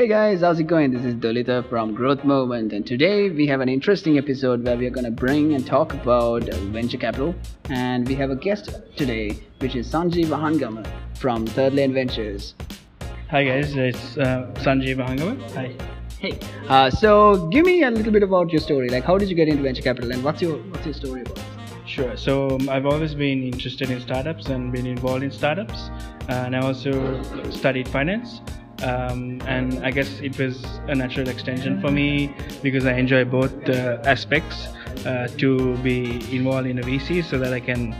Hey guys, how's it going? This is Dolita from Growth Moment and today we have an interesting episode where we are going to bring and talk about venture capital. And we have a guest today, which is Sanjiv Ahangama from Third Lane Ventures. Hi guys, it's uh, Sanjiv Ahangama. Hi. Hey, uh, so give me a little bit about your story. Like, how did you get into venture capital, and what's your what's your story about? Sure. So um, I've always been interested in startups and been involved in startups, uh, and I also studied finance. Um, and I guess it was a natural extension for me because I enjoy both uh, aspects uh, to be involved in a VC so that I can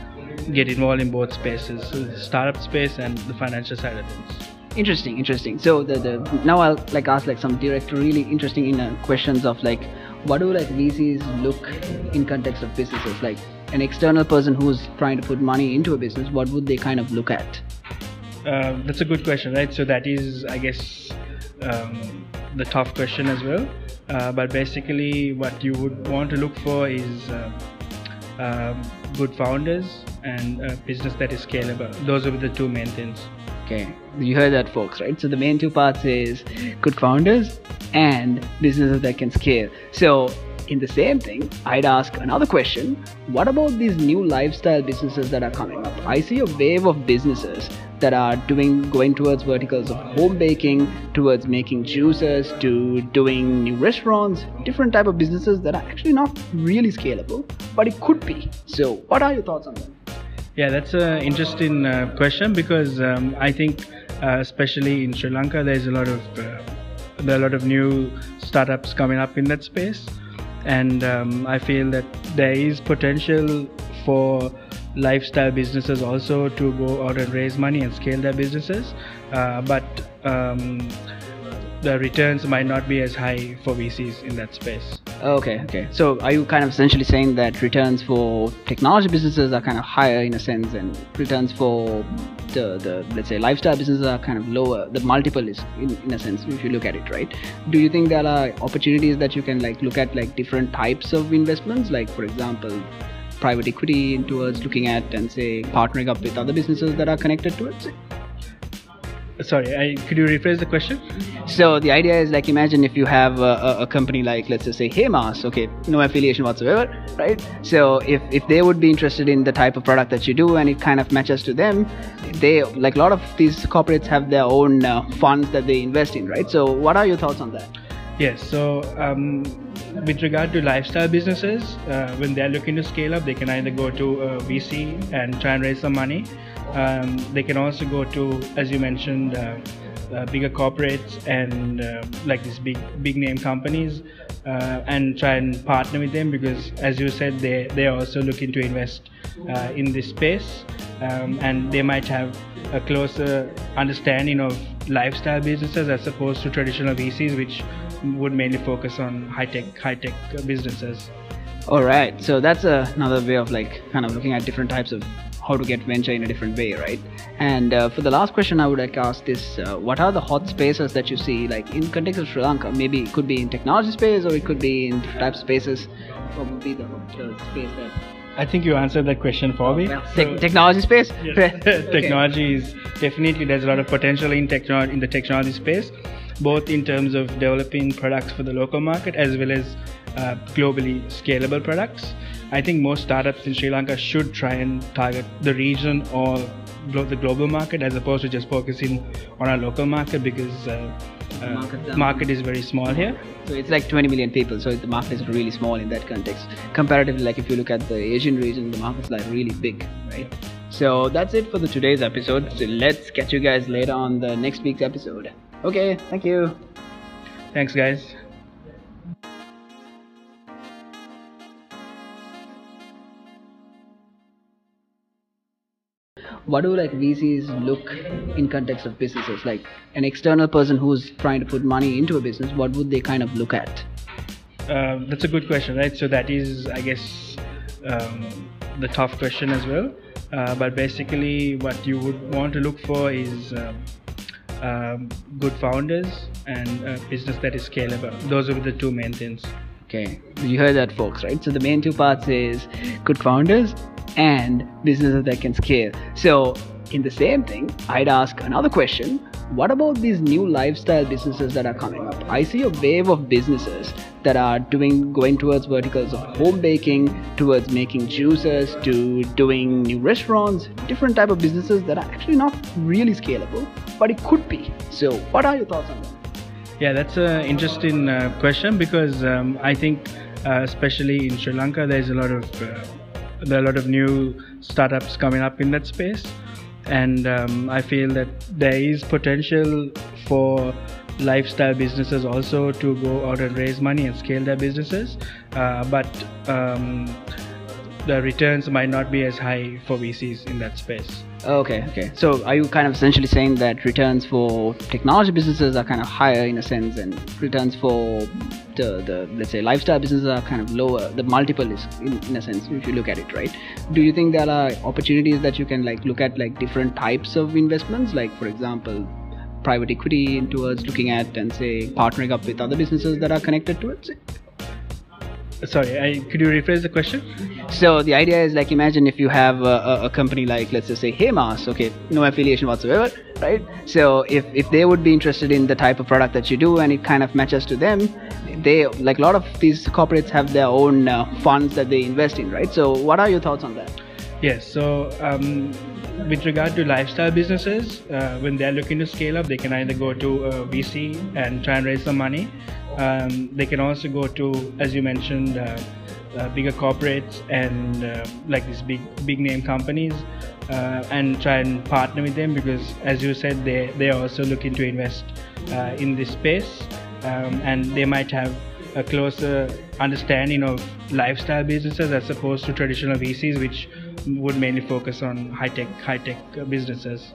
get involved in both spaces, so the startup space and the financial side of things. Interesting, interesting. So the, the now I'll like ask like some direct, really interesting in, uh, questions of like what do like VCs look in context of businesses? Like an external person who's trying to put money into a business, what would they kind of look at? Uh, that's a good question, right? So that is, I guess, um, the tough question as well. Uh, but basically, what you would want to look for is uh, um, good founders and a business that is scalable. Those are the two main things. Okay, you heard that, folks, right? So the main two parts is good founders and businesses that can scale. So in the same thing, I'd ask another question. What about these new lifestyle businesses that are coming up? I see a wave of businesses that are doing going towards verticals of home baking, towards making juices, to doing new restaurants, different type of businesses that are actually not really scalable, but it could be. So, what are your thoughts on that? Yeah, that's an interesting uh, question because um, I think, uh, especially in Sri Lanka, there's a lot of uh, there are a lot of new startups coming up in that space and um, I feel that there is potential for lifestyle businesses also to go out and raise money and scale their businesses, uh, but um, the returns might not be as high for VCs in that space. Okay, okay. So are you kind of essentially saying that returns for technology businesses are kind of higher in a sense, and returns for the, the let's say lifestyle businesses are kind of lower? The multiple is in, in a sense, if you look at it, right? Do you think there are opportunities that you can like look at like different types of investments, like for example, private equity towards looking at and say partnering up with other businesses that are connected to it? Sorry, I, could you rephrase the question? So the idea is like imagine if you have a, a, company like let's just say Hemas, okay, no affiliation whatsoever, right? So if if they would be interested in the type of product that you do and it kind of matches to them, they like a lot of these corporates have their own uh, funds that they invest in, right? So what are your thoughts on that? Yes, so um, with regard to lifestyle businesses, uh, when they're looking to scale up, they can either go to a VC and try and raise some money. Um, they can also go to, as you mentioned, uh, uh, bigger corporates and uh, like these big big name companies uh, and try and partner with them because as you said they they are also looking to invest uh, in this space. Um, and they might have a closer understanding of lifestyle businesses as opposed to traditional VCs which would mainly focus on high tech high tech businesses all right so that's another way of like kind of looking at different types of how to get venture in a different way, right? And uh, for the last question, I would like to ask this: uh, What are the hot spaces that you see, like in context of Sri Lanka? Maybe it could be in technology space, or it could be in different types of spaces. What would be the, the space that? I think you answered that question for me. Well, te- technology space. Yes. technology is definitely there's a lot of potential in technology in the technology space, both in terms of developing products for the local market as well as uh, globally scalable products. I think most startups in Sri Lanka should try and target the region or the global market as opposed to just focusing on our local market because uh, uh, market is very small here. So it's like 20 million people, so the market is really small in that context. Comparatively, like if you look at the Asian region, the market's like really big, right? So that's it for the today's episode. So let's catch you guys later on the next week's episode. Okay, thank you. Thanks, guys. what do like VCs look in context of businesses? Like an external person who's trying to put money into a business, what would they kind of look at? Uh, that's a good question, right? So that is, I guess, um, the tough question as well. Uh, but basically, what you would want to look for is um, um, good founders and a business that is scalable. Those are the two main things. Okay, you heard that, folks, right? So the main two parts is good founders and businesses that can scale. So, in the same thing, I'd ask another question what about these new lifestyle businesses that are coming up? I see a wave of businesses that are doing going towards verticals of home baking, towards making juices, to doing new restaurants, different type of businesses that are actually not really scalable, but it could be. So, what are your thoughts on that? Yeah, that's an interesting uh, question because um, I think, uh, especially in Sri Lanka, there's a lot of uh, there are a lot of new startups coming up in that space and um, I feel that there is potential for lifestyle businesses also to go out and raise money and scale their businesses, uh, but um, the returns might not be as high for VCs in that space. Okay, okay. So are you kind of essentially saying that returns for technology businesses are kind of higher in a sense, and returns for the, the let's say lifestyle businesses are kind of lower? The multiple is in, in a sense, if you look at it, right? Do you think there are opportunities that you can like look at like different types of investments, like for example, private equity towards looking at and say partnering up with other businesses that are connected to it? Sorry, I, could you rephrase the question? So the idea is like imagine if you have a, a, company like let's just say Hemas, okay, no affiliation whatsoever, right? So if if they would be interested in the type of product that you do and it kind of matches to them, they like a lot of these corporates have their own uh, funds that they invest in, right? So what are your thoughts on that? Yes, so um, with regard to lifestyle businesses, uh, when they're looking to scale up, they can either go to VC and try and raise some money, um, they can also go to, as you mentioned, uh, uh, bigger corporates and uh, like these big big name companies, uh, and try and partner with them because, as you said, they they are also looking to invest in this space, um, and they might have a closer understanding of lifestyle businesses as opposed to traditional VCs, which would mainly focus on high tech high tech businesses.